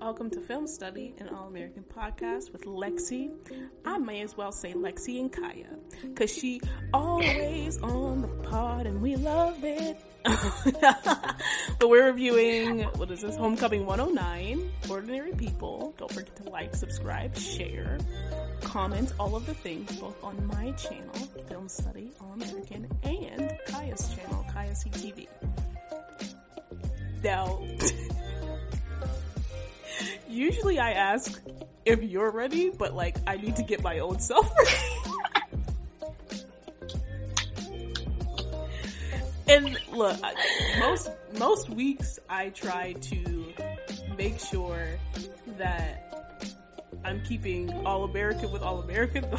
Welcome to Film Study, an all American podcast with Lexi. I may as well say Lexi and Kaya, because she always on the pod and we love it. but we're reviewing, what is this, Homecoming 109, Ordinary People. Don't forget to like, subscribe, share, comment, all of the things, both on my channel, Film Study All American, and Kaya's channel, Kaya CTV. Now, usually I ask if you're ready, but like I need to get my own self ready. and look, most most weeks I try to make sure that I'm keeping all American with all American.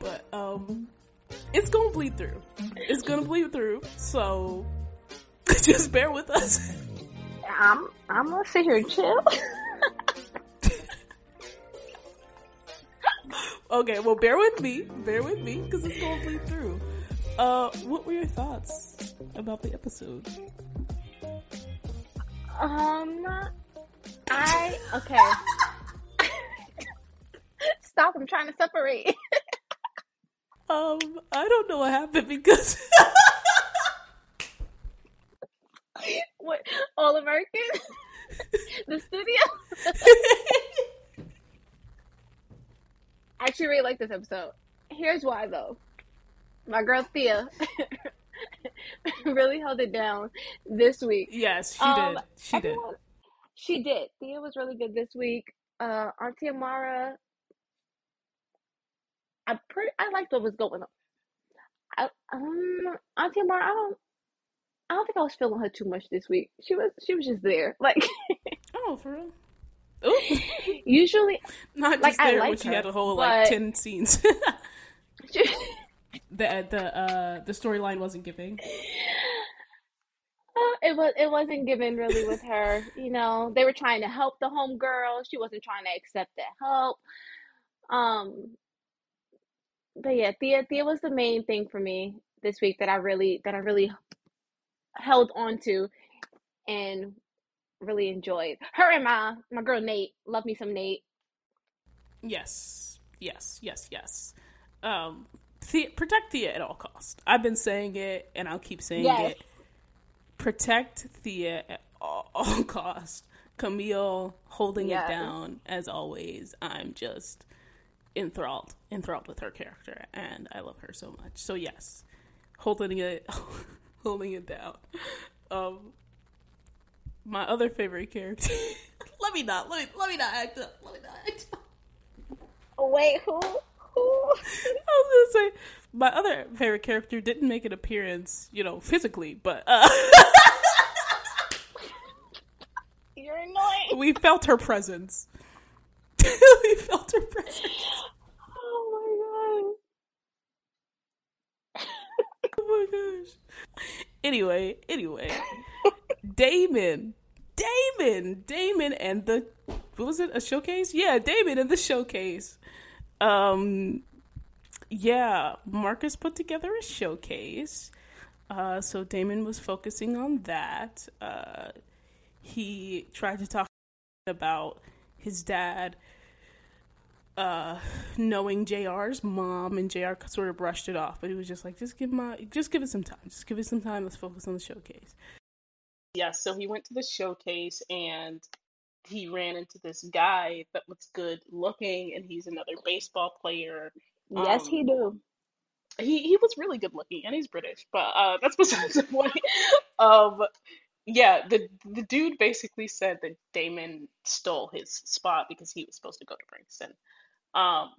But um, it's gonna bleed through. It's gonna bleed through. So just bear with us. I'm I'm gonna sit here and chill. okay, well, bear with me. Bear with me because it's gonna bleed through. Uh, what were your thoughts about the episode? Um, I okay. Stop! I'm trying to separate. um, I don't know what happened because. what all American? the studio. I actually really like this episode. Here's why though. My girl Thea really held it down this week. Yes, she um, did. She everyone, did. She did. Thea was really good this week. Uh, Auntie Amara, I pretty I liked what was going on. I, um, Auntie Amara, I don't I don't think I was feeling her too much this week. She was she was just there. Like Oh, for real? Ooh. Usually not just like, there, like she her, had a whole like ten scenes. the the uh the storyline wasn't giving. Uh, it was it wasn't given really with her. You know, they were trying to help the home girl. She wasn't trying to accept that help. Um, but yeah, Thea Thea was the main thing for me this week that I really that I really held on to and really enjoyed. Her and my my girl Nate. Love me some Nate. Yes. Yes, yes, yes. Um Thea, protect Thea at all costs. I've been saying it and I'll keep saying yes. it. Protect Thea at all, all costs. Camille holding yes. it down as always. I'm just enthralled, enthralled with her character, and I love her so much. So yes, holding it, holding it down. Um, my other favorite character. let me not. Let me. Let me not act up. Let me not act up. Wait, who? Who? I was gonna say my other favorite character didn't make an appearance, you know, physically, but uh, you're annoying. We felt her presence. we felt her presence. Oh my god. oh my gosh. Anyway, anyway. Damon. Damon. Damon and the what was it? A showcase? Yeah, Damon and the showcase. Um yeah, Marcus put together a showcase. Uh, so Damon was focusing on that. Uh, he tried to talk about his dad uh, knowing JR's mom, and JR sort of brushed it off. But he was just like, just give my, just give it some time. Just give it some time. Let's focus on the showcase. Yeah, so he went to the showcase and he ran into this guy that was good looking, and he's another baseball player. Yes, um, he do. He he was really good looking, and he's British, but uh, that's besides the point. um, yeah, the the dude basically said that Damon stole his spot because he was supposed to go to Princeton um,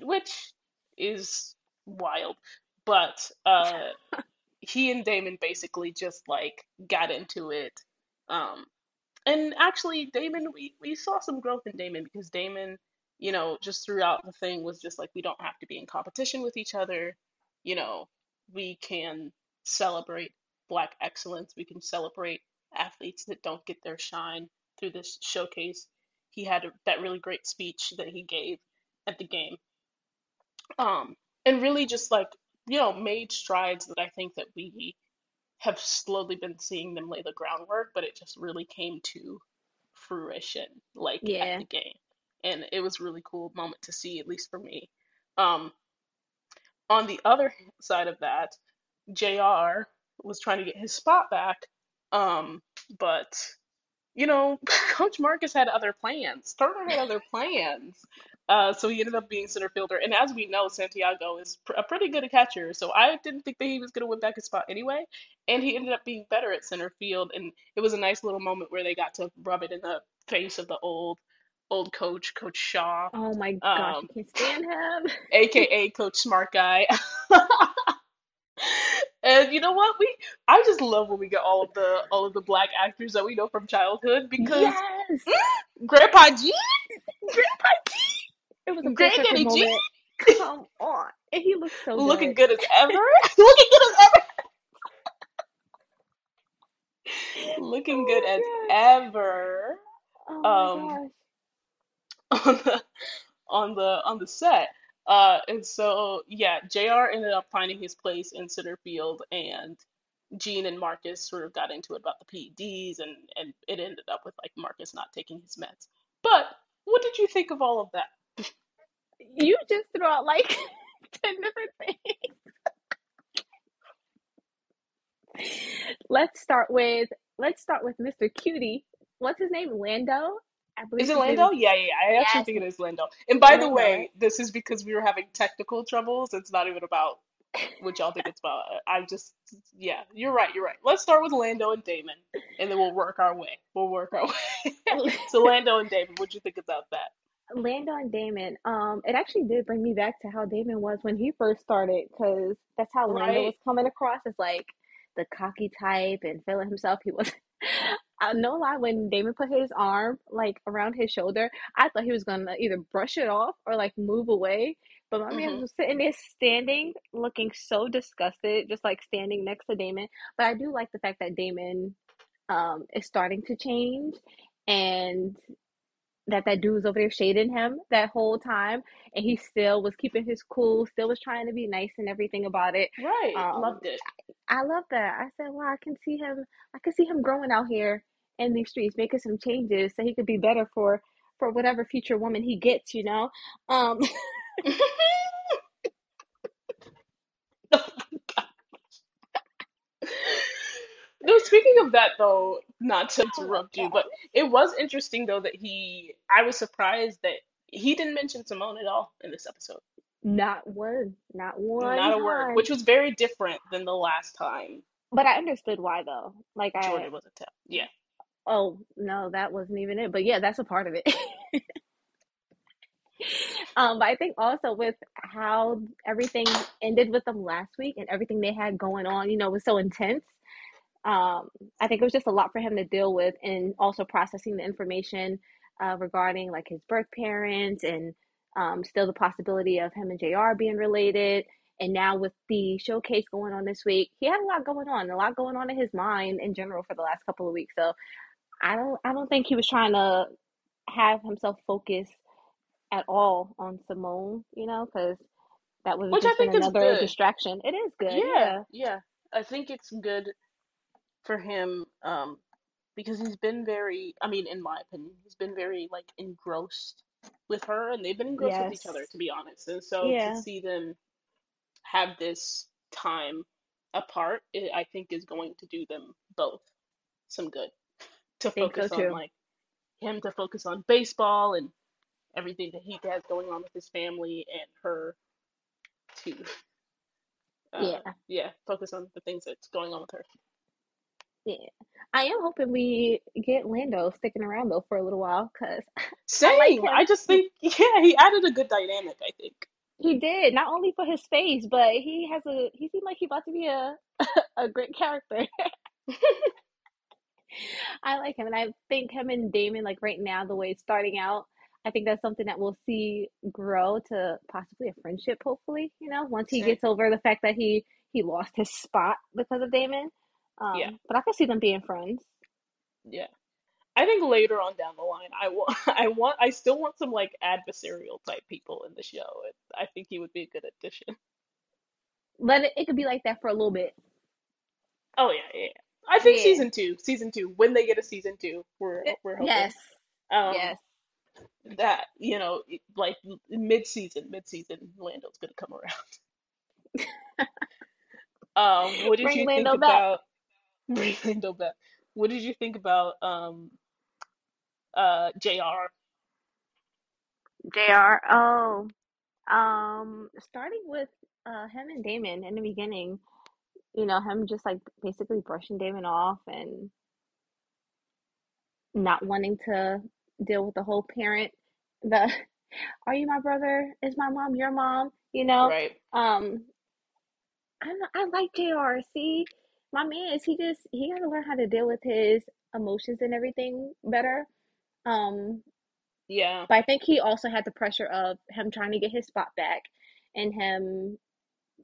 which is wild. But uh, he and Damon basically just like got into it. Um, and actually, Damon, we, we saw some growth in Damon because Damon, you know, just throughout the thing was just like, we don't have to be in competition with each other. You know, we can celebrate Black excellence. We can celebrate athletes that don't get their shine through this showcase. He had a, that really great speech that he gave at the game. Um, and really just like, you know, made strides that I think that we have slowly been seeing them lay the groundwork, but it just really came to fruition like at the game. And it was a really cool moment to see, at least for me. Um, on the other side of that, JR was trying to get his spot back, um, but you know, Coach Marcus had other plans. Turner had other plans. Uh, so he ended up being center fielder. And as we know, Santiago is pr- a pretty good catcher. So I didn't think that he was going to win back his spot anyway. And he ended up being better at center field. And it was a nice little moment where they got to rub it in the face of the old, old coach, Coach Shaw, Oh my gosh, um, I can't stand him. aka Coach Smart Guy. And you know what? We I just love when we get all of the all of the black actors that we know from childhood because Yes. Grandpa G, Grandpa G. It was a full circle Granddaddy G, moment. Come on. And he looks so good. looking good. good as ever. looking good as ever. Looking good as Oh ever. Oh Um, on the on the on the set. Uh, and so yeah, JR ended up finding his place in center field, and Gene and Marcus sort of got into it about the PEDs, and and it ended up with like Marcus not taking his meds. But what did you think of all of that? You just threw out like 10 different things. Let's start with let's start with Mr. Cutie. What's his name? Lando? I believe Is it his name Lando? is Yeah, yeah, yeah. I actually yes, think it is Lando. And by the Lando, right? way, this is because we were having technical troubles. It's not even about what y'all think it's about. I'm just, yeah, you're right, you're right. Let's start with Lando and Damon, and then we'll work our way. We'll work our way. So Lando and Damon, what'd you think about that? Lando on Damon. Um, it actually did bring me back to how Damon was when he first started, because that's how Lando was coming across as like the cocky type and feeling himself. He was, I no lie, when Damon put his arm like around his shoulder, I thought he was gonna either brush it off or like move away. But my man hmm was sitting there standing, looking so disgusted, just like standing next to Damon. But I do like the fact that Damon um is starting to change and that that dude was over there shading him that whole time and he still was keeping his cool still was trying to be nice and everything about it Right. um Loved it. i love that i said "Well, i can see him i can see him growing out here in these streets making some changes so he could be better for for whatever future woman he gets you know um No, speaking of that though, not to interrupt you, but it was interesting though that he, I was surprised that he didn't mention Simone at all in this episode. not one not one Not a word, which was very different than the last time but i understood why though like i Jordan was attacked. Yeah. oh no that wasn't even it but yeah that's a part of it Um, but I think also with how everything ended with them last week and everything they had going on, you know, was so intense. Um, I think it was just a lot for him to deal with, and also processing the information uh, regarding like his birth parents and um, still the possibility of him and JR being related. And now with the showcase going on this week, he had a lot going on, a lot going on in his mind in general for the last couple of weeks. So I don't, I don't think he was trying to have himself focus at all on Simone, you know, because that was Which I just been think is another good. distraction. It is good, Yeah, yeah. yeah. I think it's good for him, um, because he's been very, I mean, in my opinion, he's been very like engrossed with her, and they've been engrossed with each other, to be honest. And so to see them have this time apart, it, I think is going to do them both some good. To think so focus on too. like him to focus on baseball and everything that he has going on with his family, and her to uh Yeah, yeah focus on the things that's going on with her. Yeah. I am hoping we get Lando sticking around though for a little while because I like Same. I just think yeah, he added a good dynamic, I think. He did not only for his face, but he has a. He seemed like he about to be a a great character. I like him, and I think him and Damon, like right now, the way it's starting out, I think that's something that we'll see grow to possibly a friendship. Hopefully, you know, once he Same. gets over the fact that he he lost his spot because of Damon. Yeah, Um, but I can see them being friends. yeah. I think later on down the line, I want, I want, I still want some like adversarial type people in the show. And I think he would be a good addition. Let it. It could be like that for a little bit. Oh yeah, yeah. yeah. I think Yeah. season two, season two, when they get a season two, we're we're hoping. Yes. Um, Yes. that you know, like mid season, mid season, Lando's gonna come around. Um, what did Bring you Lando think back. about bring Lando back? What did you think about um uh JR? JR. Oh. Um, starting with uh him and Damon in the beginning, you know, him just like basically brushing Damon off and not wanting to deal with the whole parent, the are you my brother? Is my mom your mom? You know? Right. Um, I I like JR. See, my man is he just he gotta learn how to deal with his emotions and everything better. Um, Yeah. but I think he also had the pressure of him trying to get his spot back and him,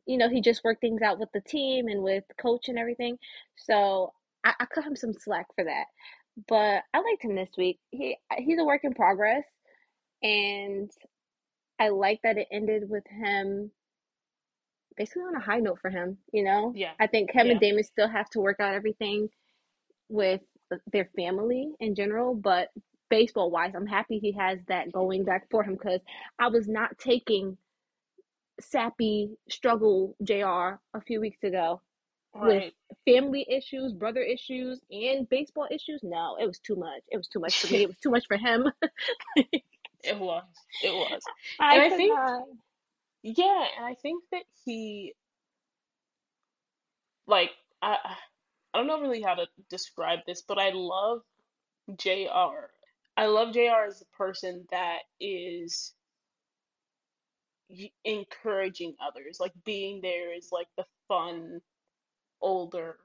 you know, he just worked things out with the team and with coach and everything. So I, I cut him some slack for that. But I liked him this week. He he's a work in progress, and I like that it ended with him basically on a high note for him. You know, Yeah. I think Kevin Yeah. Damon still have to work out everything with uh, their family in general, but baseball wise, I'm happy he has that going back for him because I was not taking sappy struggle JR a few weeks ago with family issues, brother issues, and baseball issues. No, it was too much. It was too much for me. It was too much for him. It was. It was. I And I think not. Yeah, and I think that he like I I don't know really how to describe this, but I love JR. I love JR as a person that is encouraging others, like being there is like the fun older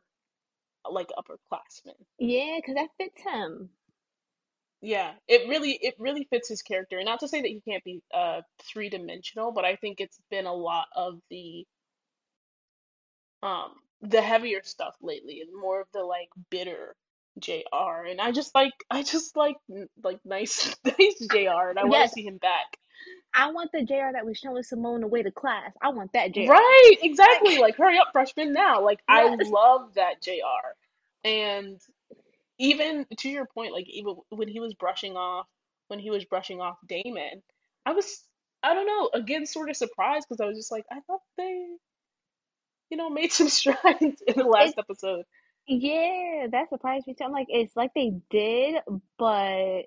like upperclassmen. Yeah, because that fits him. Yeah, it really it really fits his character. And not to say that he can't be uh three dimensional, but I think it's been a lot of the um the heavier stuff lately and more of the like bitter JR. And I just like I just like n- like nice nice JR and I want to Yes, see him back. I want the JR that was showing Simone the way to class. I want that JR. Right, Like, exactly. Like hurry up, freshman now. Like I yes, love that JR. And even to your point, like even when he was brushing off when he was brushing off Damon, I was I don't know, again sort of surprised because I was just like, I thought they, you know, made some strides in the last it's episode. yeah, that surprised me too. I'm like, it's like they did, but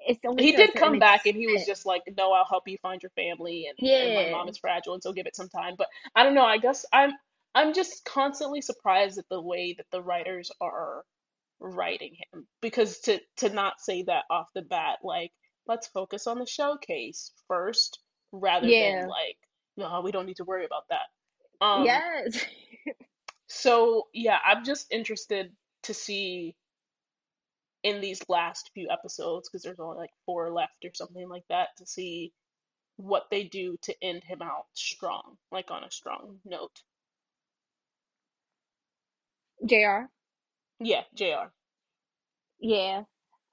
it's only He did come back and he was just like, No, I'll help you find your family and and my mom is fragile and so give it some time. But I don't know, I guess I'm I'm just constantly surprised at the way that the writers are writing him because to to not say that off the bat like let's focus on the showcase first rather than like no we don't need to worry about that um yes. so yeah i'm just interested to see in these last few episodes because there's only like four left or something like that to see what they do to end him out strong like on a strong note JR. yeah jr Yeah.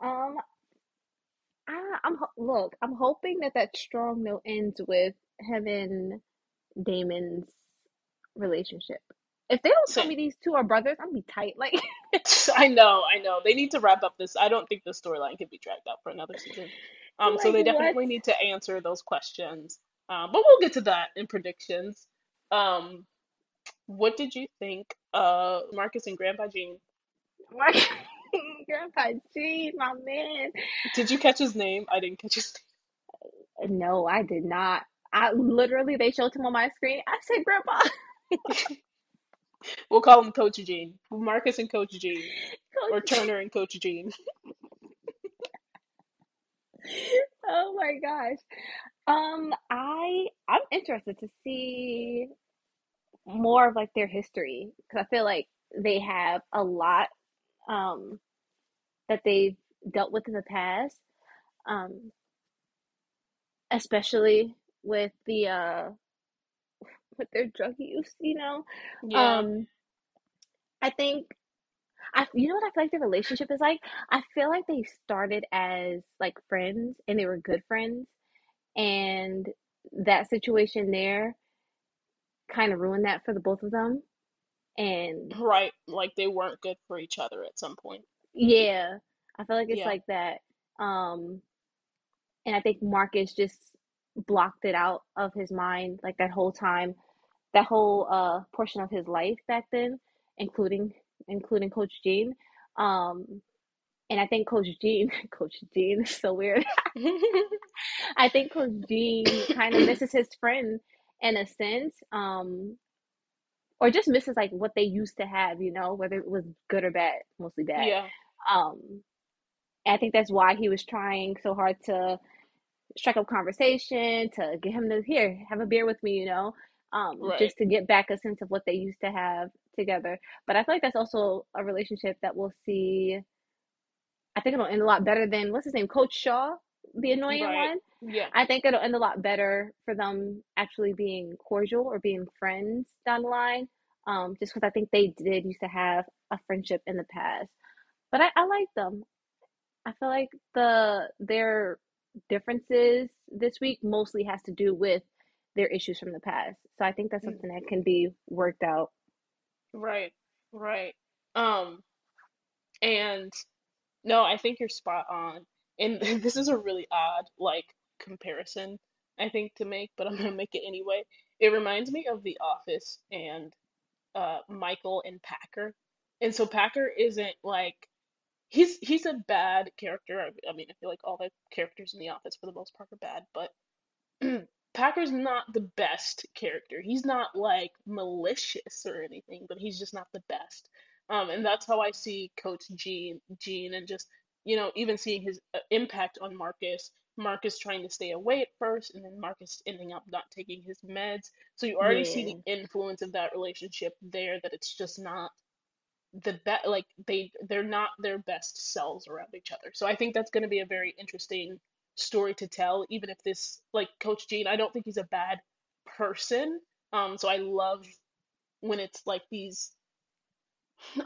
Um, I, I'm ho- look. I'm hoping that that strong note ends with him and Damon's relationship. If they don't tell me these two are brothers, I'm gonna be tight. Like, I know, I know. They need to wrap up this. I don't think the storyline can be dragged out for another season. Um, so like they what? definitely need to answer those questions. Um, but we'll get to that in predictions. Um, what did you think of Marcus and Grandpa Gene? My Grandpa G, my man. Did you catch his name? I didn't catch his No, I did not. I literally they showed him on my screen. I said, Grandpa. We'll call him Coach Gene. Marcus and Coach Gene, or Turner and Coach Gene. Oh my gosh. Um, I I'm interested to see more of like their history because I feel like they have a lot um that they've dealt with in the past. Um, especially with the uh with their drug use, you know. Yeah, Um, I think I you know what I feel like their relationship is like? I feel like they started as like friends and they were good friends and that situation there kind of ruined that for the both of them. And Right, like they weren't good for each other at some point. yeah, I feel like it's Yeah. like that. Um, and I think Marcus just blocked it out of his mind like that whole time, that whole uh portion of his life back then, including including Coach Gene. Um, and I think Coach Gene, Coach Gene is so weird. I think Coach Gene kind of misses his friend in a sense, um, or just misses like what they used to have, you know, whether it was good or bad, mostly bad. Yeah, Um, I think that's why he was trying so hard to strike up conversation, to get him to here, have a beer with me, you know, um, right. just to get back a sense of what they used to have together. But I feel like that's also a relationship that we'll see. I think it'll end a lot better than what's his name, Coach Shaw, the annoying Right. one. Yeah. I think it'll end a lot better for them actually being cordial or being friends down the line. Um, just because I think they did used to have a friendship in the past. But I, I like them. I feel like the their differences this week mostly has to do with their issues from the past. So I think that's something that can be worked out. Right. Right. Um, and no, I think you're spot on. And this is a really odd like comparison, I think, to make, but I'm gonna make it anyway. It reminds me of The Office and uh Michael and Packer. And so Packer isn't like he's he's a bad character. I, mean, I feel like all the characters in The Office for the most part are bad, but Packer's not the best character. He's not like malicious or anything, but he's just not the best. Um, and that's how I see Coach Gene, Gene, and just you know even seeing his uh, impact on Marcus. Marcus trying to stay away at first, and then Marcus ending up not taking his meds. So you already see the influence of that relationship there. That it's just not the best. Like they they're not their best selves around each other. So I think that's going to be a very interesting story to tell, even if this, like Coach Gene, I don't think he's a bad person. Um, so I love when it's like these,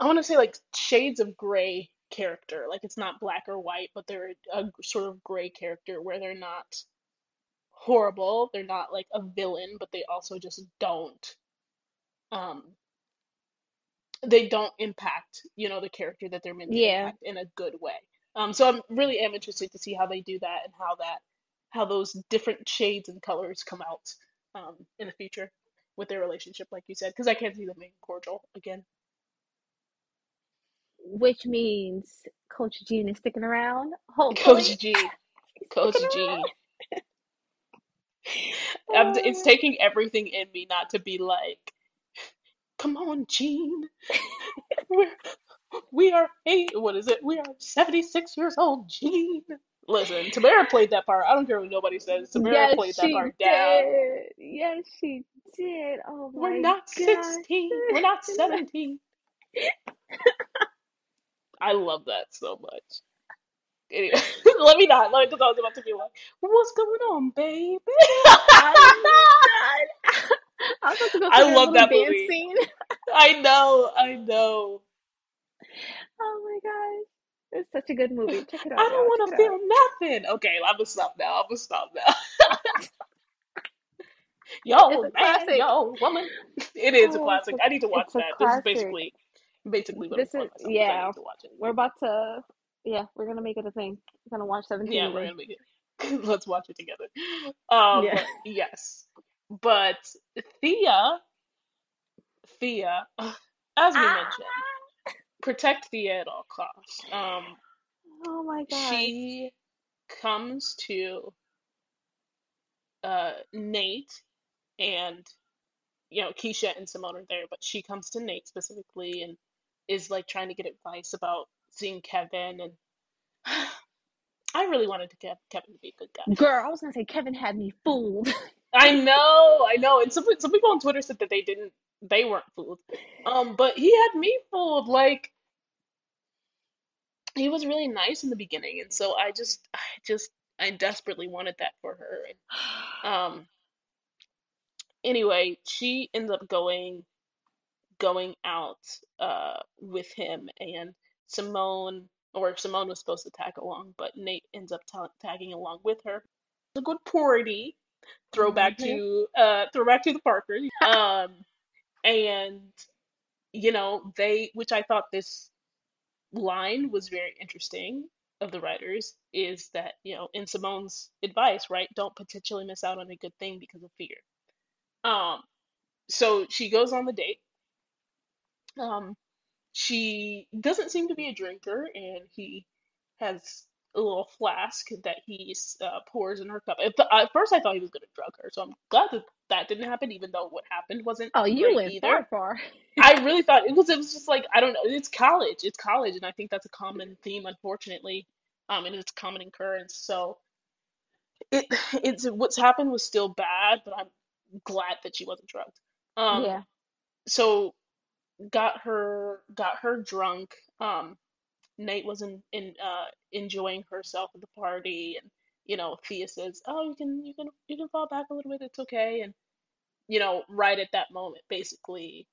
I want to say like shades of gray character. Like it's not black or white, but they're a sort of gray character where they're not horrible, they're not like a villain, but they also just don't, um, they don't impact, you know, the character that they're meant to Yeah. impact in a good way. Um, so I'm really am interested to see how they do that and how that how those different shades and colors come out um, in the future with their relationship, like you said, because I can't see them being cordial again. Which means Coach Gene is sticking around. Hopefully. Coach G, Coach G. it's Oh, taking everything in me not to be like, come on, Gene, we're we are eight. What is it? We are 76 years old, Gene. Listen, Tamara played that part. I don't care what nobody says. Tamara yes, played that part down. did. Yes, she did. Oh my god. We're not gosh. 16. We're not 17. I love that so much. Anyway, let me not, because I was about to be like, what's going on, baby? I'm. I was about to go I love that dance movie. scene. I know, I know. Oh my gosh. It's such a good movie. Check it out, I don't want to feel nothing. Okay, I'm gonna stop now. I'm gonna stop now. Yo, a man, classic. yo, woman. It is a Oh, it's classic. a I need to watch that. This is basically, basically what This is yeah. to watch it. We're about to yeah, we're gonna make it a thing. We're gonna watch Seventeen Yeah, we're gonna make it. Let's watch it together. Um, Yeah. yes, but Thea, Thea, as we Ah! mentioned, protect Thea at all costs. Um, Oh my gosh. she comes to uh Nate and you know Keisha and Simone are there, but she comes to Nate specifically and is like trying to get advice about seeing Kevin and I really wanted to Kev- Kevin to be a good guy. Girl, I was gonna say Kevin had me fooled. I know, I know, and some some people on Twitter said that they didn't, they weren't fooled. Um, but he had me fooled. Like he was really nice in the beginning, and so I just, I just, I desperately wanted that for her. And, um, anyway, she ends up going going out uh with him and Simone or Simone was supposed to tag along, but Nate ends up ta tagging along with her. It's a good party. Throwback Mhm. to uh throwback to the Parkers. Um and you know, they, which I thought this line was very interesting of the writers, is that, you know, in Simone's advice, right, don't potentially miss out on a good thing because of fear. Um, so she goes on the date. Um, she doesn't seem to be a drinker, and he has a little flask that he uh, pours in her cup. At, at first, I thought he was going to drug her, so I'm glad that that didn't happen, even though what happened wasn't Oh, you went either. far, far. I really thought it was. It was just like I don't know. It's college. It's college, and I think that's a common theme, unfortunately, um, and it's a common occurrence. So it it's what's happened was still bad, but I'm glad that she wasn't drugged. Um, Yeah. so got her got her drunk. Um, Nate was in, in uh enjoying herself at the party, and you know Thea says, "Oh, you can you can you can fall back a little bit. It's okay." And you know, right at that moment, basically,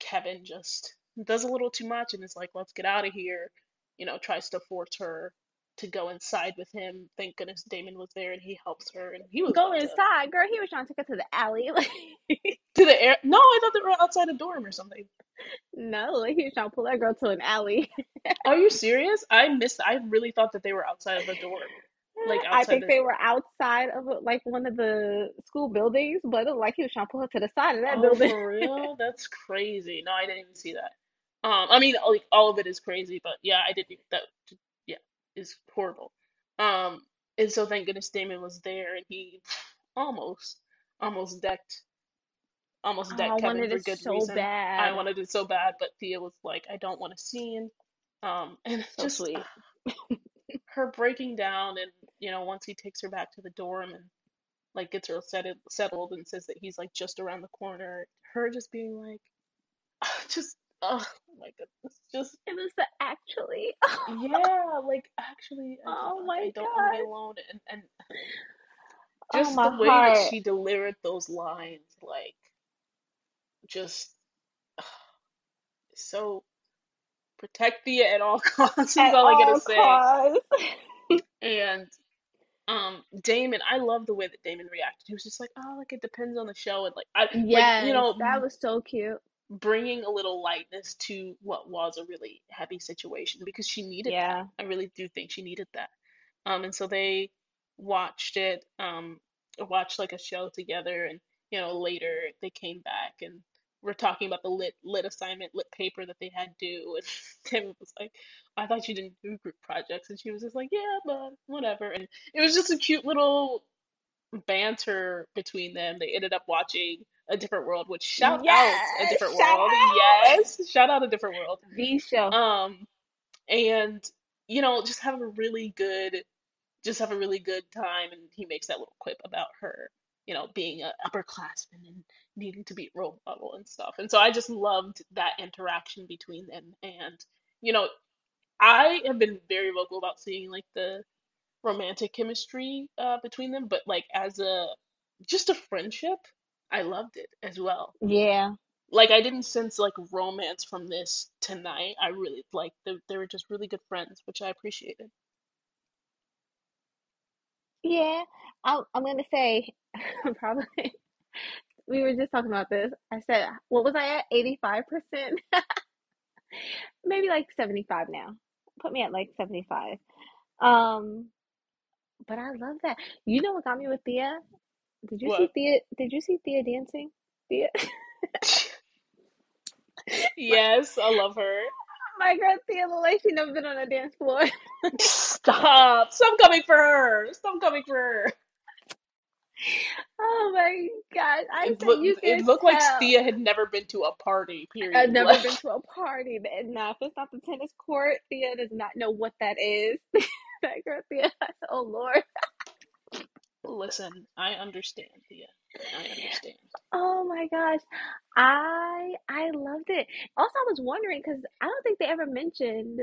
Kevin just does a little too much and is like, "Let's get out of here." You know, tries to force her to go inside with him. Thank goodness Damon was there and he helps her, and he was Go about to inside, girl. He was trying to take her to the alley. to the air. No, I thought they were outside a dorm or something. no, like he was trying to pull that girl to an alley. Are you serious? I missed. I really thought that they were outside of the dorm, like I think they were outside of like one of the school buildings, but like he was trying to pull her to the side of that Oh, building. for real? That's crazy. No, I didn't even see that. Um, I mean, like all of it is crazy, but yeah, I didn't. That, is horrible. Um, and so thank goodness Damon was there, and he almost, almost decked, almost Oh, I decked Kevin wanted for it good so reason. I wanted it so bad, but Thea was like, I don't want a scene. Um, and So just sweet. her breaking down, and you know, once he takes her back to the dorm and like gets her settled, settled, and says that he's like just around the corner, her just being like. just oh my goodness just It was the actually. yeah like actually I, Oh I my don't want to be alone and and Oh, just my the way that she delivered those lines like just so protect Thea at all costs is At all I gotta all say. and um Damon I love the way that Damon reacted. He was just like oh like it depends on the show and like I like you know that was so cute. Bringing a little lightness to what was a really heavy situation because she needed that. I really do think she needed that. Um, and so they watched it, um, watched like a show together, and you know later they came back and we're talking about the lit lit assignment, lit paper that they had due, and Tim was like, "I thought you didn't do group projects," and she was just like, "Yeah, but whatever." And it was just a cute little banter between them. They ended up watching A Different World, which shout out A Different World. out. Yes, shout out A Different World. The show. Um, and you know, just have a really good, just have a really good time. And he makes that little quip about her, you know, being an upperclassman and needing to be role model and stuff. And so I just loved that interaction between them. And you know, I have been very vocal about seeing like the romantic chemistry uh, between them, but like as a just a friendship, I loved it as well. Yeah. Like I didn't sense like romance from this tonight. I really like they, they were just really good friends, which I appreciated. Yeah. I'm, I'm going to say, probably, we were just talking about this. I said, what was I at? 85%? Maybe like 75 now. Put me at like 75. Um, but I love that. You know what got me with Thea? Did you see Thea? Did you see Thea dancing? Thea? Yes, I love her. My girl Thea looked like she never been on a dance floor. Stop! Stop coming for her! Stop coming for her! Oh my gosh. I It looked you it looked like. Thea had never been to a party. Period. I've never Like been to a party. Now, if it's not the tennis court, Thea does not know what that is. that girl Thea, oh Lord. Listen, I understand, Thea. I understand. Oh my gosh. I I loved it. Also, I was wondering because I don't think they ever mentioned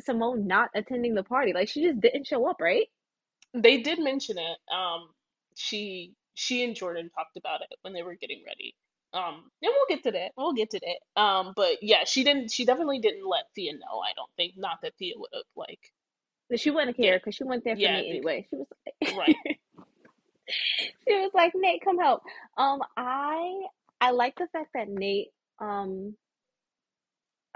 Simone not attending the party. Like she just didn't show up, right? They did mention it. Um, she she and Jordan talked about it when they were getting ready. Um, and we'll get to that. We'll get to that. Um, but yeah, she didn't. She definitely didn't let Thea know. I don't think. Not that Thea would have like. She wouldn't care because she went there for yeah, bec- anyway. She was like, right. she was like, Nate, come help. Um, I I like the fact that Nate um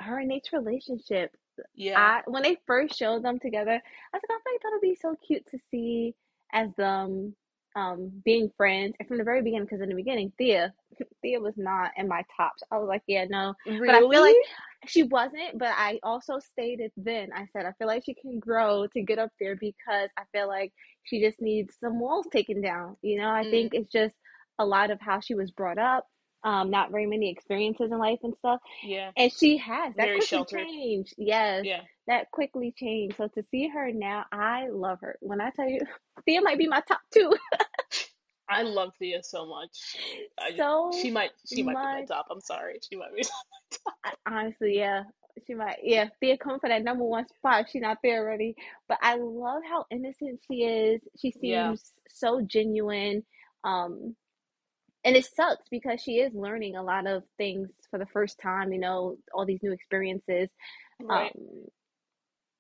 her and Nate's relationship. Yeah. I when they first showed them together, I was like, I think that'll be so cute to see as them um being friends. And from the very beginning, because in the beginning, Thea, Thea was not in my tops. I was like, yeah, no. But I feel like Really? she wasn't. But I also stated then, I said, I feel like she can grow to get up there because I feel like she just needs some walls taken down. You know, I Mm, think it's just a lot of how she was brought up. Um, not very many experiences in life and stuff. yeah. And she has that Very quickly sheltered. changed. Yes, Yeah. that quickly changed. So to see her now, I love her. When I tell you, Thea might be my top two. I love Thea so much. I, So she might she might be my top. I'm sorry. She might be. I- Honestly, yeah. She might, yeah. Thea come for that number one spot. She's not there already. But I love how innocent she is. She Yeah. seems so genuine. Um, and it sucks because she is learning a lot of things for the first time, you know, all these new experiences. Right. Um,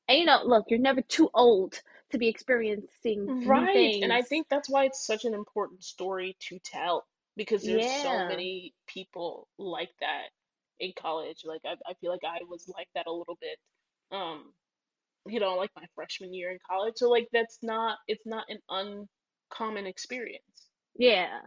and you know, look, you're never too old to be experiencing Right. And I think that's why it's such an important story to tell because there's so many people like that in college. Like I, I feel like I was like that a little bit. Um, you know, like my freshman year in college. So like that's not it's not an uncommon experience. Yeah.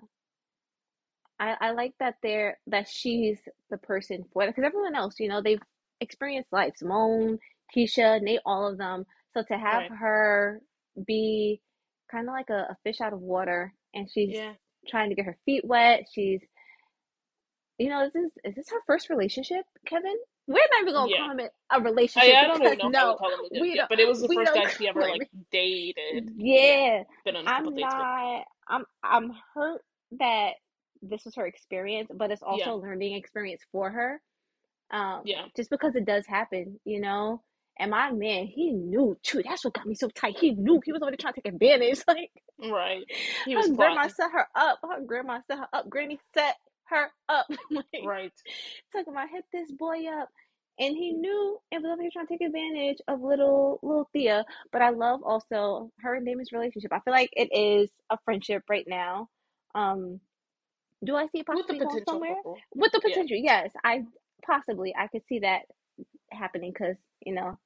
I, I like that they're that she's the person for it because everyone else, you know, they've experienced life. Simone, Keisha, Nate, all of them. So to have Right. her be kind of like a, a fish out of water and she's Yeah. trying to get her feet wet. She's, you know, is this is this her first relationship, Kevin? We're not even gonna Yeah. it a I, relationship I don't even know if I no, a we don't but it was the first guy she ever like dated. Yeah. Yeah, Been on a couple I'm dates with. not. I'm I'm hurt that this was her experience, but it's also Yeah. a learning experience for her. Um, Yeah. just because it does happen, you know. And my man, he knew too. That's what got me so tight. He knew he was already trying to take advantage. Like Right. He was her grandma set her up. Her grandma set her up. Granny set her up. like Right. talking about hit this boy up. And he knew and was over here trying to take advantage of little little Thea. But I love also her and Damon's relationship. I feel like it is a friendship right now. Um, do I see it With the possibly going potential somewhere? With the yeah. potential, yes. I possibly I could see that happening because you know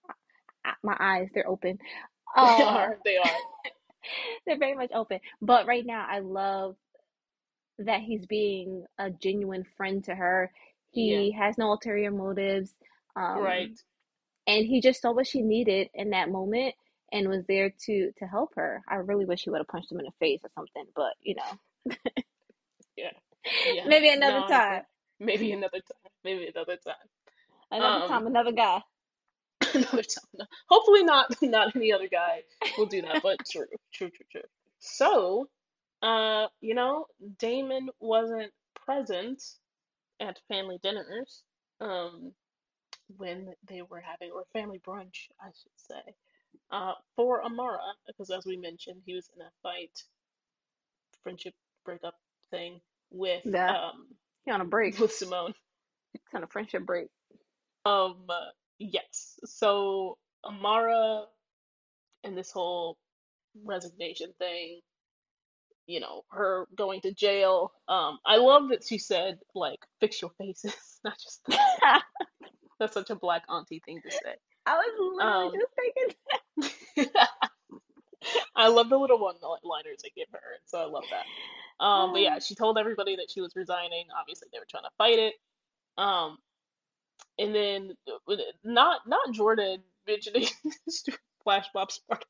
I, my eyes they're open. They Uh, are. They are. they're very much open. But right now, I love that he's being a genuine friend to her. Yeah. He has no ulterior motives. Right. Um, and he just saw what she needed in that moment and was there to to help her. I really wish he would have punched him in the face or something, but you know, Yeah. Maybe another No, time. Maybe another time. Maybe another time. Another Um, time, another guy. another time. Hopefully not not any other guy will do that, but true, true, true, true. So, uh, you know, Damon wasn't present at family dinners, um, when they were having or family brunch, I should say, uh, for Amara, because as we mentioned, he was in a fight, friendship breakup thing with Yeah, um he on a break. with Simone. He's on a friendship break. Um, yes. So Amara and this whole resignation thing, you know, her going to jail. Um, I love that she said like fix your faces, not just that. That's such a black auntie thing to say. I was literally Um, just thinking I love the little one-liners they give her, so I love that. Um, but yeah, she told everybody that she was resigning. Obviously, they were trying to fight it. Um, and then uh, not not Jordan mentioning Flash Mob Spartacus.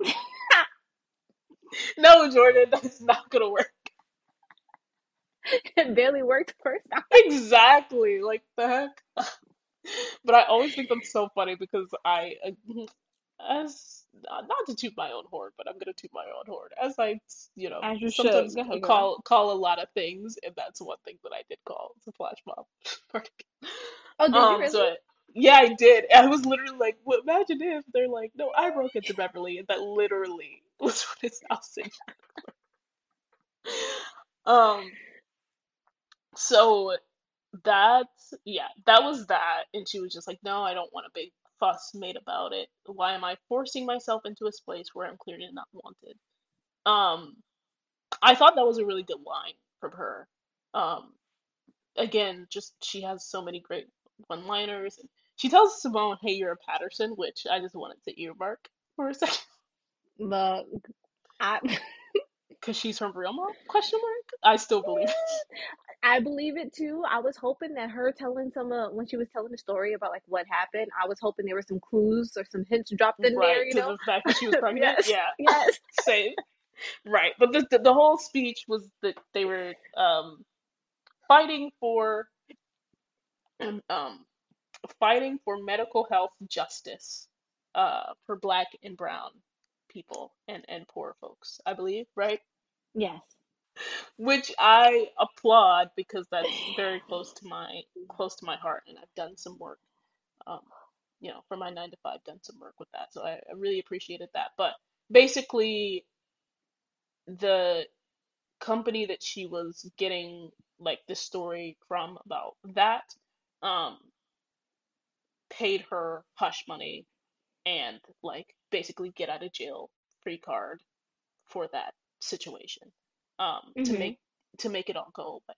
No, Jordan, that's not gonna work. it barely worked first time. Exactly, like the heck. But I always think that's so funny because I, uh, as not to toot my own horn, but I'm gonna toot my own horn, as I, you know, As you sometimes should. Ahead, girl. call call a lot of things, and that's one thing that I did call the flash mob. Oh, did you Um, really? so I, yeah, I did. I was literally like, well, imagine if they're like, no, I broke into Beverly, and that literally was what his house in. Um, so that's yeah, that was that, and she was just like, no, I don't want a big fuss made about it. Why am I forcing myself into a place where I'm clearly not wanted? Um, I thought that was a really good line from her. Um, again, just she has so many great one-liners. She tells Simone, "Hey, you're a Patterson," which I just wanted to earmark for a second Look, I because she's her real mom? Question mark. I still believe it. I believe it too. I was hoping that her telling some uh, when she was telling the story about like what happened, I was hoping there were some clues or some hints dropped in there, Right, you to know? the fact that she was pregnant. Yes. Yeah, Yes. same. Right, but the, the the whole speech was that they were um fighting for um fighting for medical health justice uh for black and brown people and and poor folks, I believe, right? Yes. Which I applaud because that's very close to my close to my heart and I've done some work um you know for my 9 to 5 done some work with that. So I, I really appreciated that. But basically the company that she was getting like this story from about that um paid her hush money and like basically get out of jail free card for that situation um to Mhm. make to make it all go away.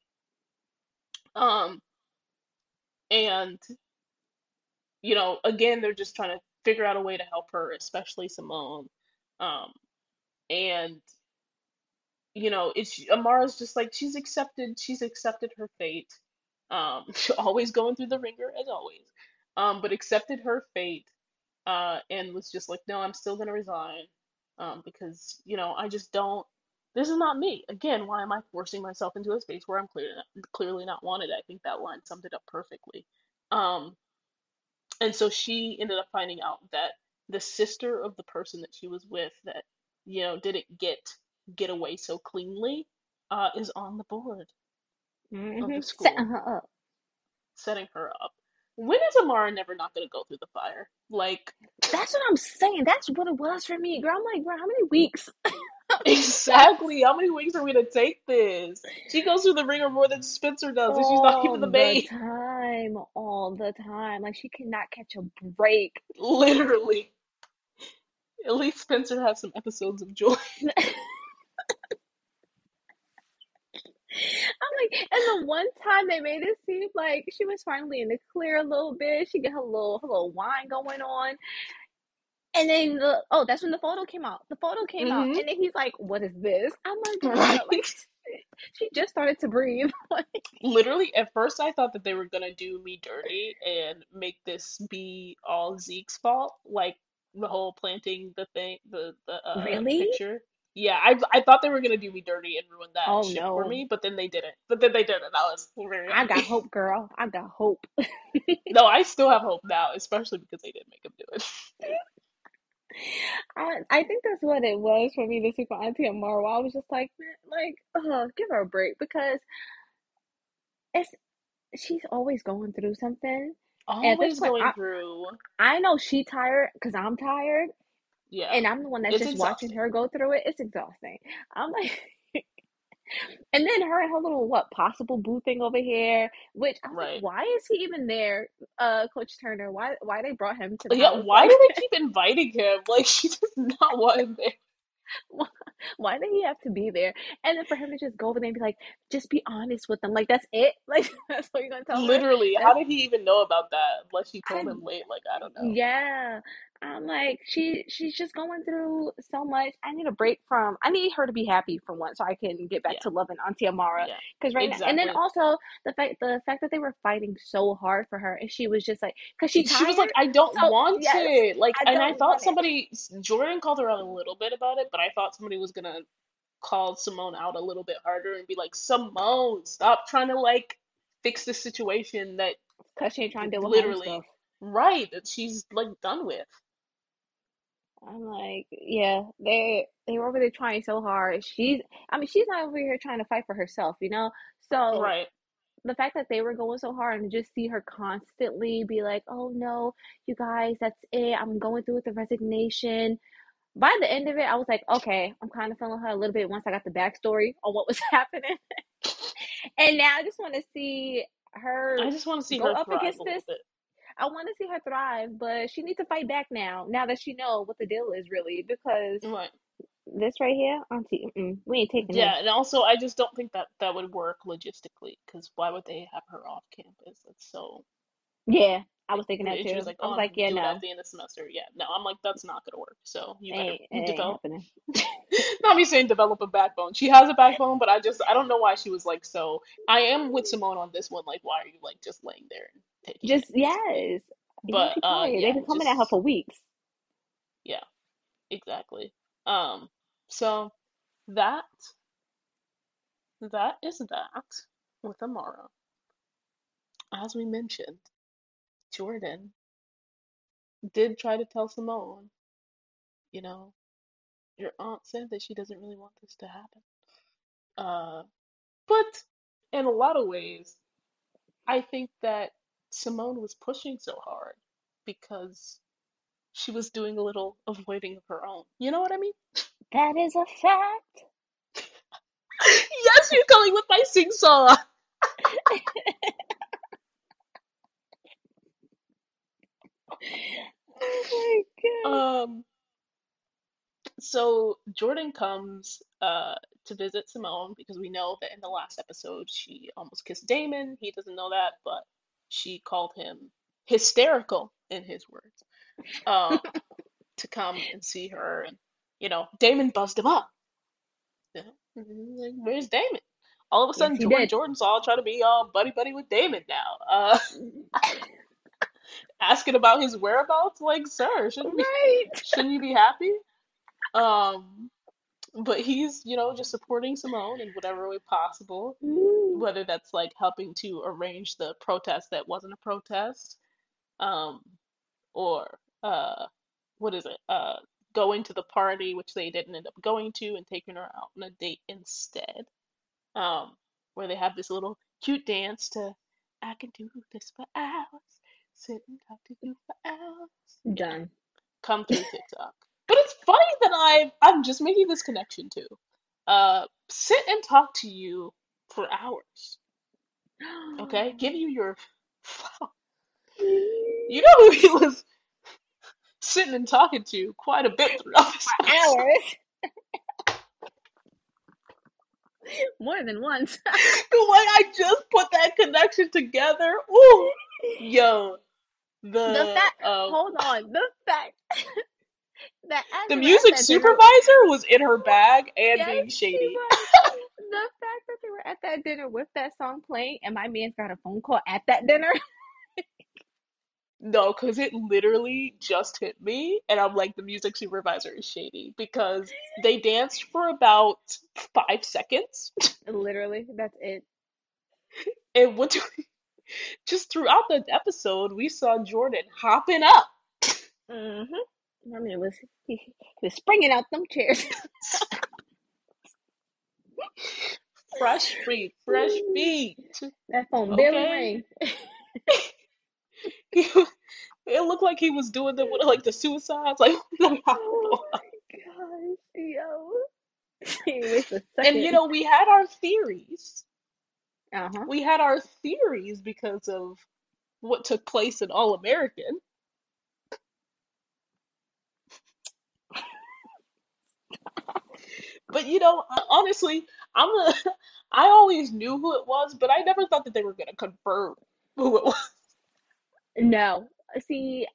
Um and you know again they're just trying to figure out a way to help her especially Simone. Um and you know it's Amara's just like she's accepted she's accepted her fate. Um always going through the wringer as always. Um but accepted her fate uh and was just like no I'm still gonna resign um because you know I just don't this is not me. Again why am I forcing myself into a space where I'm clearly not, clearly not wanted? I think that line summed it up perfectly. Um and so she ended up finding out that the sister of the person that she was with that you know didn't get get away so cleanly uh is on the board of Mhm. the Setting her up. setting her up when is Amara never not gonna go through the fire like That's what I'm saying. That's what it was for me, girl. I'm like, girl, how many weeks? exactly how many weeks are we gonna take this she goes through the wringer more than Spencer does and she's not even the the maid time, all the time. Like she cannot catch a break. literally at least Spencer has some episodes of joy I'm like, and the one time they made it seem like she was finally in the clear a little bit. She get her little her little wine going on. And then the oh, that's when the photo came out. The photo came out, hmm and then he's like, "What is this?" I'm like, right like she just started to breathe." Literally, at first I thought that they were gonna do me dirty and make this be all Zeke's fault, like the whole planting the thing, the the uh really? picture. Yeah, I I thought they were gonna do me dirty and ruin that Oh ship for me, but then they didn't. But then they didn't. I was very I got hope, girl. I got hope. No, I still have hope now, especially because they didn't make him do it. I I think that's what it was for me this week with Auntie Amara. I was just like, like, uh, give her a break because it's she's always going through something. And Always point, going I through. I know she tired because I'm tired, Yeah, and I'm the one that's it's just watching her go through it. It's exhausting. I'm like, and then her and her little what possible boo thing over here, which I was like, Right. why is he even there, uh, Coach Turner? Why why they brought him to the Yeah, why do they keep inviting him? Like she does not want him there. why, why did he have to be there? And then for him to just go over there and be like, just be honest with them. Like that's it. Like that's what you're gonna tell her. Literally, how That's did he even know about that? Unless she I told him late, like I don't know. Yeah. I'm like, she she's just going through so much. I need a break from I need her to be happy for once so I can get back Yeah, to loving Auntie Amara. yeah, Cause right now and then also the fact the fact that they were fighting so hard for her and she was just like cause she She was like. I don't So want yes, it. Like, I and I thought want it. somebody, Jordan called her out a little bit about it, but I thought somebody was gonna call Simone out a little bit harder and be like, Simone, stop trying to like fix the situation that Cause she ain't trying to deal with literally, stuff. right, that she's like done with. I'm like, yeah, they they were over there trying so hard. She's I mean, she's not over here trying to fight for herself, you know? So Right. the fact that they were going so hard and just see her constantly be like, oh no, you guys, that's it. I'm going through with the resignation. By the end of it, I was like, okay, I'm kind of feeling her a little bit once I got the backstory on what was happening. And now I just want to see her I just want to see go her up against this. bit. I want to see her thrive, but she needs to fight back now. Now that she know what the deal is really, because Right. this right here, Auntie, we ain't taking Yeah, this. and also I just don't think that that would work logistically, because why would they have her off campus? That's so Yeah, I was thinking that she was too. like, I "Oh, was I'm like, yeah, it at no, the end of the semester." Yeah, no, I'm like, that's not gonna work. So you it better ain't, it ain't develop. Not me saying develop a backbone. She has a backbone, but I just I don't know why she was like so. I am with Simone on this one. Like, why are you like just laying there and taking Just basically? yes, But uh, tired. They've been coming at her for weeks. yeah, exactly. Um, so that that is that with Amara. As we mentioned, Jordan did try to tell Simone, you know, your aunt said that she doesn't really want this to happen. Uh, but in a lot of ways, I think that Simone was pushing so hard because she was doing a little avoiding of her own. You know what I mean? That is a fact. yes, you're going with my sing song. Oh my god. Um, so Jordan comes uh to visit Simone because we know that in the last episode she almost kissed Damon. He doesn't know that, but she called him hysterical in his words. Um, to come and see her, and you know, Damon buzzed him up. You know, like, where's Damon? All of a sudden, he Jordan. Jordan's all trying to be all buddy buddy with Damon now. Uh, asking about his whereabouts. Like, sir, shouldn't be Right. shouldn't you be happy? Um, but he's you know just supporting Simone in whatever way possible, Mm. whether that's like helping to arrange the protest that wasn't a protest, um, or uh, what is it? Uh, going to the party which they didn't end up going to and taking her out on a date instead. um, where they have this little cute dance to I can do this for hours, sit and talk to you for hours. Done. Come through TikTok. But it's funny that I I'm just making this connection too. Uh, sit and talk to you for hours. Okay, give you your. You know who he was sitting and talking to quite a bit throughout this. Hours. More than once. The way I just put that connection together. Ooh, yo, The the fact. uh, Hold on. The fact that The music that dinner. supervisor was in her bag and Yes, being shady. The fact that they were at that dinner with that song playing, and my man's got a phone call at that dinner. No, because it literally just hit me, and I'm like, the music supervisor is shady because they danced for about five seconds, Literally, that's it. and what do we, just throughout the episode, we saw Jordan hopping up, Mm-hmm. I mean, it was he, he was springing out them chairs. fresh feet, fresh feet. That phone barely Okay, rang. he, it looked like he was doing the like the suicides, like Oh my gosh, yo. He waits a and you know we had our theories. Uh huh. we had our theories because of what took place in All American. But you know, honestly, I'm a, I always knew who it was, but I never thought that they were gonna confirm who it was. No, see,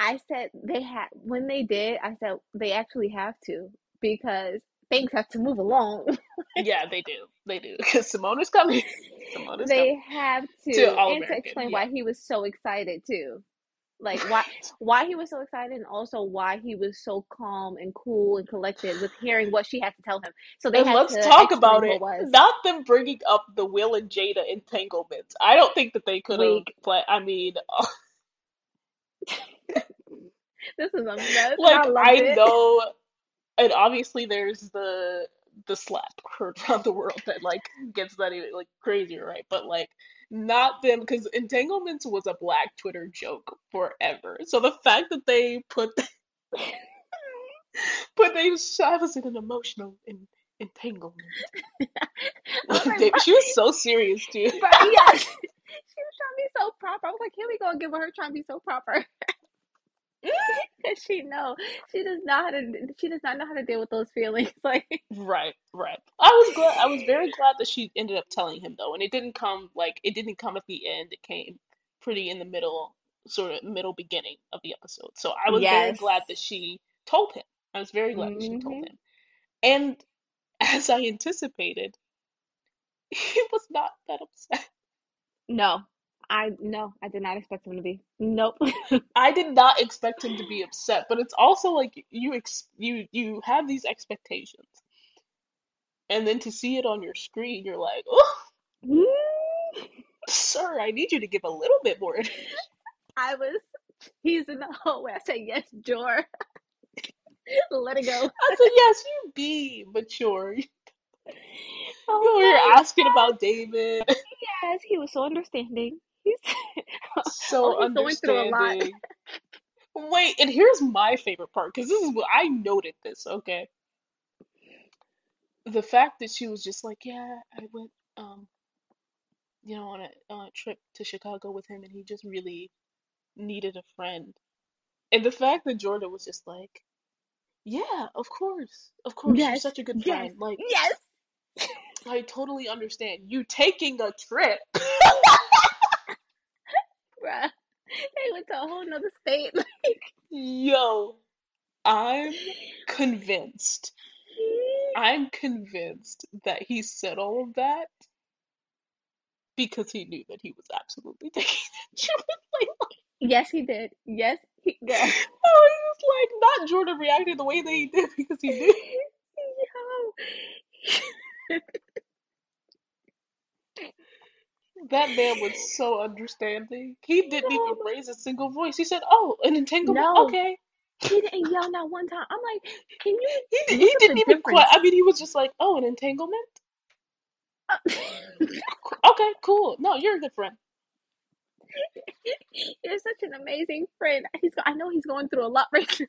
I said they had when they did. I said they actually have to because things have to move along. Yeah, they do. They do. Because Simone is coming. Simone is They coming have to to, and to explain Yeah. why he was so excited too. Like why why he was so excited and also why he was so calm and cool and collected with hearing what she had to tell him. So they let's talk about it. was. Not them bringing up the Will and Jada entanglements. I don't think that they could have play. I mean, This is a mess. like I I know, and obviously there's the the slap heard around the world that like gets that even like crazier, right? But like not them because entanglements was a black Twitter joke forever. So the fact that they put put they I was in an emotional en- entanglement. Like, oh They- she was so serious too. bro, yes. She was trying to be so proper. I was like, here we go again with her trying to be so proper. She know she does not how to she does not know how to deal with those feelings. Like Right, right. I was glad. I was very glad that she ended up telling him though, and it didn't come like it didn't come at the end. It came pretty in the middle, sort of middle beginning of the episode. So I was very glad that she told him. I was very glad that she told Mhm. him. And as I anticipated, he was not that upset. No, I no, I did not expect him to be. Nope. I did not expect him to be upset, but it's also like you ex you you have these expectations, and then to see it on your screen, you're like, oh, Mm. sir, I need you to give a little bit more. I was he's in the hallway. I said, Yes, Jor. Let it go. I said, yes, you be mature. You Oh were here my asking about David, yes, he was so understanding. So oh, going through a lot. Wait, and here's my favorite part, because this is what I noted this, okay? The fact that she was just like, yeah, I went, um, you know, on a, on a trip to Chicago with him, and he just really needed a friend. And the fact that Jordan was just like, yeah, of course, of course, you're such a good yes, friend. Like, yes. I totally understand you taking a trip. Bruh. They went to a whole nother state. Like, Yo, I'm convinced. Mm. I'm convinced that he said all of that because he knew that he was absolutely taking trip with yes, he did. Yes, he girl. I was just like, not Jordan reacted the way that he did because he knew. Yo. That man was so understanding. He didn't even raise a single voice. He said, "Oh, an entanglement. no, Okay." he didn't yell not one time. I'm like, can you He di- look he didn't even quite. I mean, he was just like, "Oh, an entanglement. Uh, Okay, cool. No, you're a good friend." You're such an amazing friend. He's, I know he's going through a lot right now.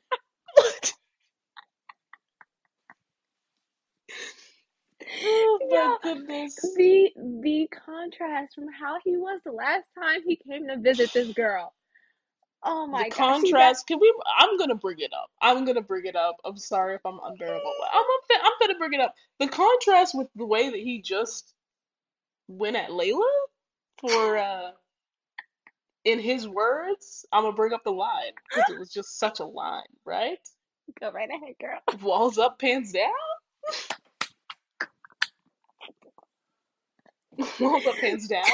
Oh my Yeah, goodness. the the contrast from how he was the last time he came to visit this girl. Oh my that? contrast. Can we? I'm gonna bring it up. I'm gonna bring it up. I'm sorry if I'm unbearable. I'm I'm gonna bring it up. The contrast with the way that he just went at Layla for, uh, in his words, I'm gonna bring up the line because it was just such a line, right? Go right ahead, girl. Walls up, pants down. Up, pants down.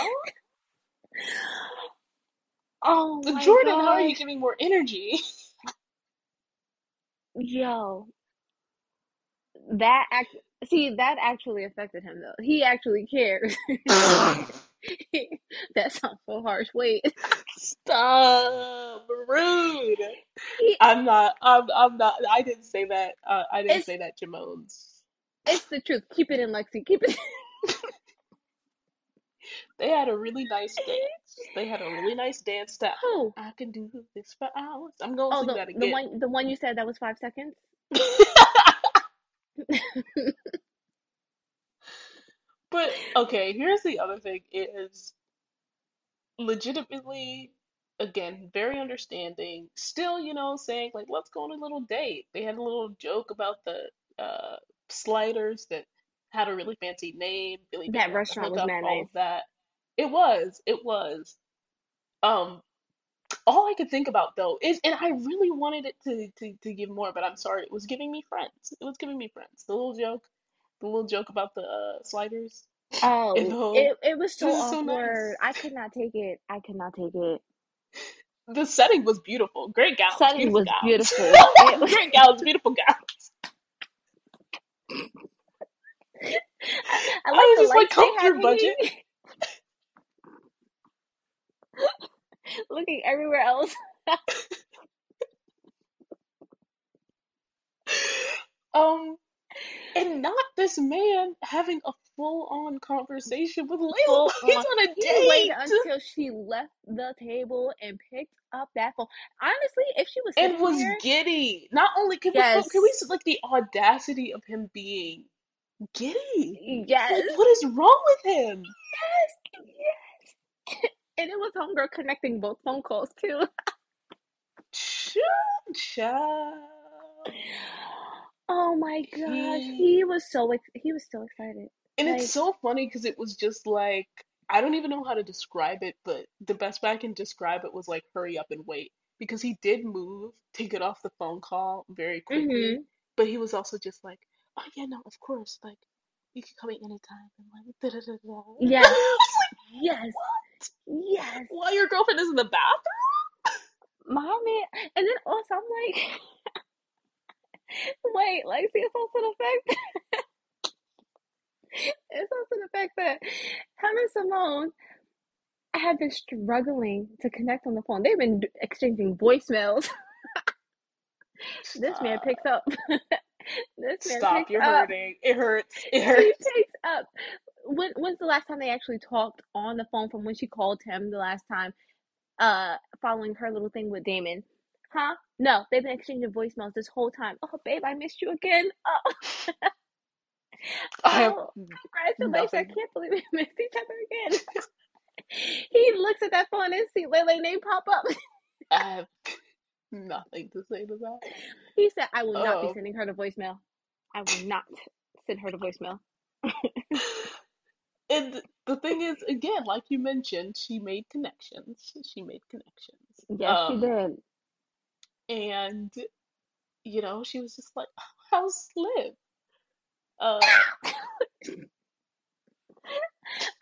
Oh my Jordan, how are you giving more energy? Yo, that act see that actually affected him though. He actually cares. That sounds so harsh. Wait. Stop, rude. He I'm not. I'm. I'm not. I didn't say that. Uh, I didn't say that, Jamones. it's the truth. Keep it in, Lexi. Keep it. They had a really nice dance. They had a really nice dance that Who? I can do this for hours. I'm gonna Oh, sing the that the again. one the one you said that was five seconds. But okay, here's the other thing is legitimately, again, very understanding. Still, you know, saying like, let's go on a little date. They had a little joke about the uh sliders that had a really fancy name. Billy That restaurant was mad nice. that. It was, it was. Um, all I could think about though is, and I really wanted it to to to give more, but I'm sorry, it was giving me friends. It was giving me friends. The little joke, the little joke about the uh, sliders Oh, whole. it it was so is so awkward. nice. I could not take it. I could not take it. The setting was beautiful. Great gowns, Setting beautiful was gowns. beautiful. Great gowns, beautiful gowns. I, I I like was just like, come through budget. looking everywhere else. Um, and not this man having a full-on conversation with Layla. Full He's on. on a date until she left the table and picked up that phone. Honestly, if she was and was there, giddy. Not only can we, can we like the audacity of him being giddy? yes, Like, what is wrong with him? yes, yes. And it was homegirl connecting both phone calls too. Child. Oh my gosh, He was so he was so excited. and it's so funny because it was just like I don't even know how to describe it, but the best way I can describe it was like hurry up and wait because he did move to get off the phone call very quickly, Mm-hmm. but he was also just like, "Oh yeah, no, of course, like you can come at any time," and like da da da da. Yes. I like, Yes. "What? Yes. While your girlfriend is in the bathroom?" Mommy. And then also I'm like, wait, like see it's also the fact it's also the fact that and Simone have been struggling to connect on the phone. They've been exchanging voicemails. This man picks up. This man Stop. You're up. hurting. It hurts. It He hurts. picks up. When when's the last time they actually talked on the phone from when she called him the last time? Uh, following her little thing with Damon. Huh? No, they've been exchanging voicemails this whole time. Oh, babe, I missed you again. Oh, oh, congratulations. I can't believe we missed each other again. he looks at that phone and see Lele name pop up. I have nothing to say to that. He said, I will not be Oh. sending her the voicemail. I will not send her the voicemail. And the thing is, again, like you mentioned, she made connections. She made connections. Yes, she Um, did. and you know, she was just like, "How's Liv?" Uh,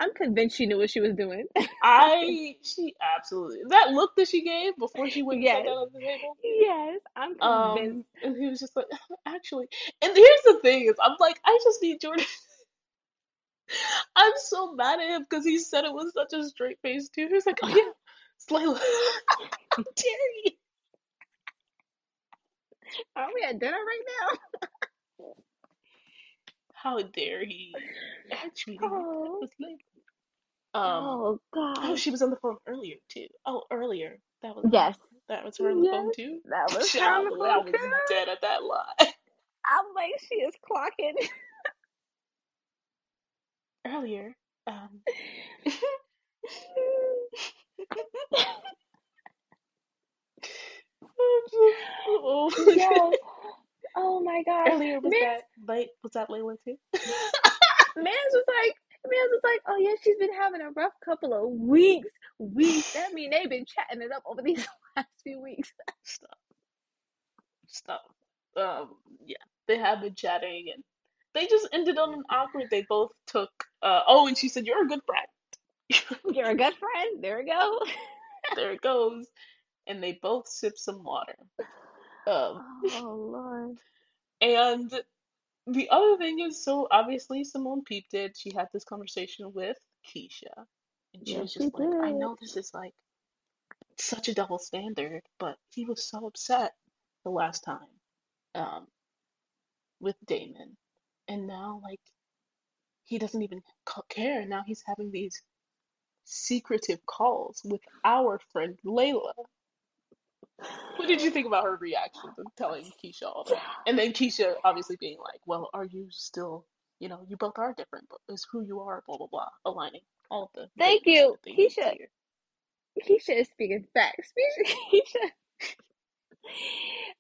I'm convinced she knew what she was doing. I she absolutely that look that she gave before she went Yes. down at the table. yes, I'm convinced. Um, and he was just like, actually, and here's the thing is, I'm like, I just need Jordan. I'm so mad at him because he said it was such a straight face too. He was like, oh yeah, it's Layla. How dare you? Are we at dinner right now? How dare he? Actually, Oh, was. Um, oh oh, she was on the phone earlier too. Oh, earlier. That was Yes, that was her on the phone too. that was her on the Child, I phone was too. dead at that lie. I'm like, she is clocking. Earlier. Um. oh yes. Oh my god. Earlier was that late? Was that Layla too? Mans was like, Mans was like, oh yeah, she's been having a rough couple of weeks. Weeks. That mean they've been chatting it up over these last few weeks. Stop. Stop. Um. Yeah, they have been chatting and they just ended on an awkward. They both took. Uh. Oh, and she said, "You're a good friend." You're a good friend. There we go. there it goes. And they both sip some water. Um. Oh Lord. And the other thing is, so obviously Simone peeped it. She had this conversation with Keisha, and she Yes, was just like, I know this is like such a double standard, but he was so upset the last time, um, with Damon, and now like he doesn't even care. Now he's having these secretive calls with our friend Layla. What did you think about her reaction to telling Keisha all that? And then Keisha obviously being like, well, are you still, you know, you both are different, but it's who you are, blah, blah, blah, aligning all of the Thank you, Keisha. Keisha is speaking facts. Keisha.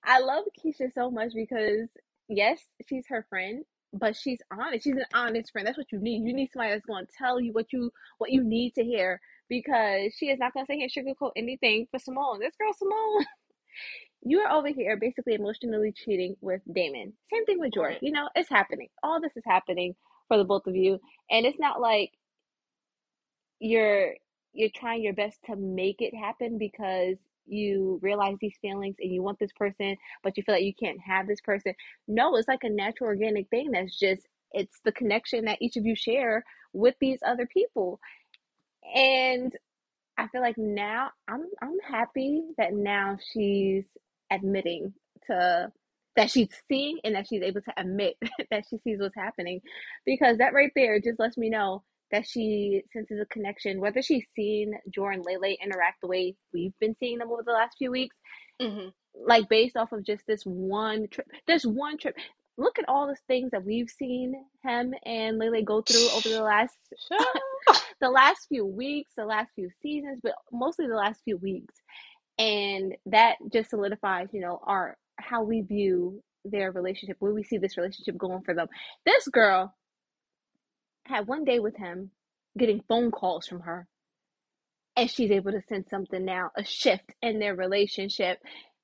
I love Keisha so much because yes, she's her friend, but she's honest. She's an honest friend. That's what you need. You need somebody that's going to tell you what you what you need to hear because she is not going to sit here sugarcoat anything for Simone. This girl Simone, you are over here basically emotionally cheating with Damon. Same thing with Jordan. You know, it's happening. All this is happening for the both of you, and it's not like you're you're trying your best to make it happen because you realize these feelings and you want this person but you feel like you can't have this person no it's like a natural organic thing that's just it's the connection that each of you share with these other people and i feel like now i'm i'm happy that now she's admitting to that she's seeing and that she's able to admit that she sees what's happening. Because that right there just lets me know that she senses a connection whether she's seen Jordan Lele interact the way we've been seeing them over the last few weeks. Hmm like based off of just this one trip this one trip. Look at all the things that we've seen him and Lele go through over the last the last few weeks the last few seasons but mostly the last few weeks and that just solidifies you know our how we view their relationship where we see this relationship going for them this girl had one day with him getting phone calls from her. And she's able to sense something now, a shift in their relationship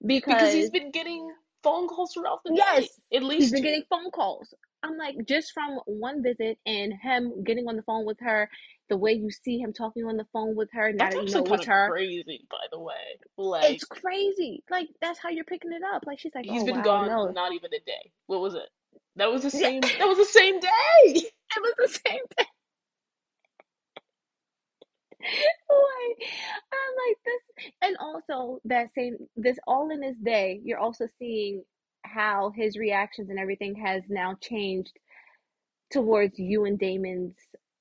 because, because he's been getting phone calls throughout the day. yes, At he's least been getting phone calls. I'm like, just from one visit and him getting on the phone with her, the way you see him talking on the phone with her, now That's that you know it's her, crazy, by the way. Like it's crazy. Like that's how you're picking it up. Like she's like, he's oh been wow, gone no, not even a day. What was it? That was the same. That was the same day. it was the same thing. Like I'm like this, and also that same this all in this day. You're also seeing how his reactions and everything has now changed towards you and Damon's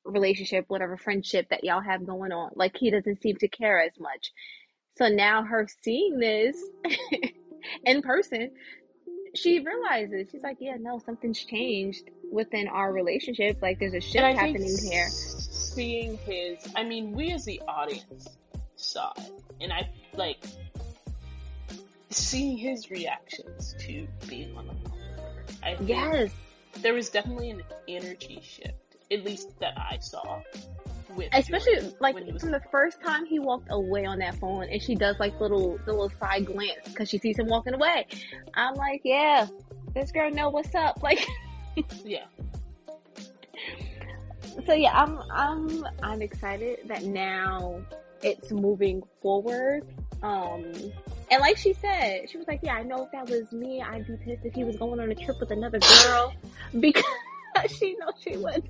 relationship, whatever friendship that y'all have going on. Like he doesn't seem to care as much. So now her seeing this in person, she realizes she's like, yeah, no, something's changed within our relationship. Like there's a shift happening here. seeing his, I mean, we as the audience saw it, and I like seeing his reactions to being on the phone. I think Yes, there was definitely an energy shift, at least that I saw with especially Jordan like from the first time he walked away on that phone, and she does like little the little side glance because she sees him walking away. I'm like, yeah, this girl know what's up. Like. yeah. so yeah, I'm I'm I'm excited that now it's moving forward. Um and like she said, she was like, Yeah, I know if that was me, I'd be pissed if he was going on a trip with another girl because she knows she wouldn't.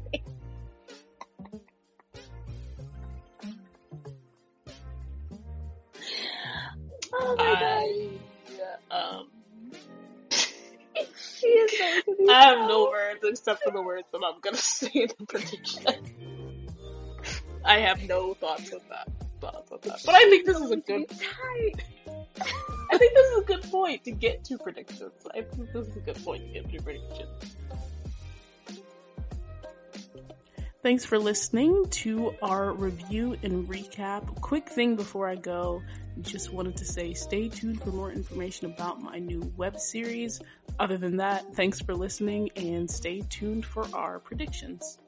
Oh my I um. She is going to be I have no words except for the words that I'm gonna say in the prediction. I have no thoughts on that. Thoughts on that. But I think this is a going to be good tight. I think this is a good point to get to predictions. I think this is a good point to get to predictions. Thanks for listening to our review and recap. Quick thing before I go, just wanted to say stay tuned for more information about my new web series. Other than that, thanks for listening and stay tuned for our predictions.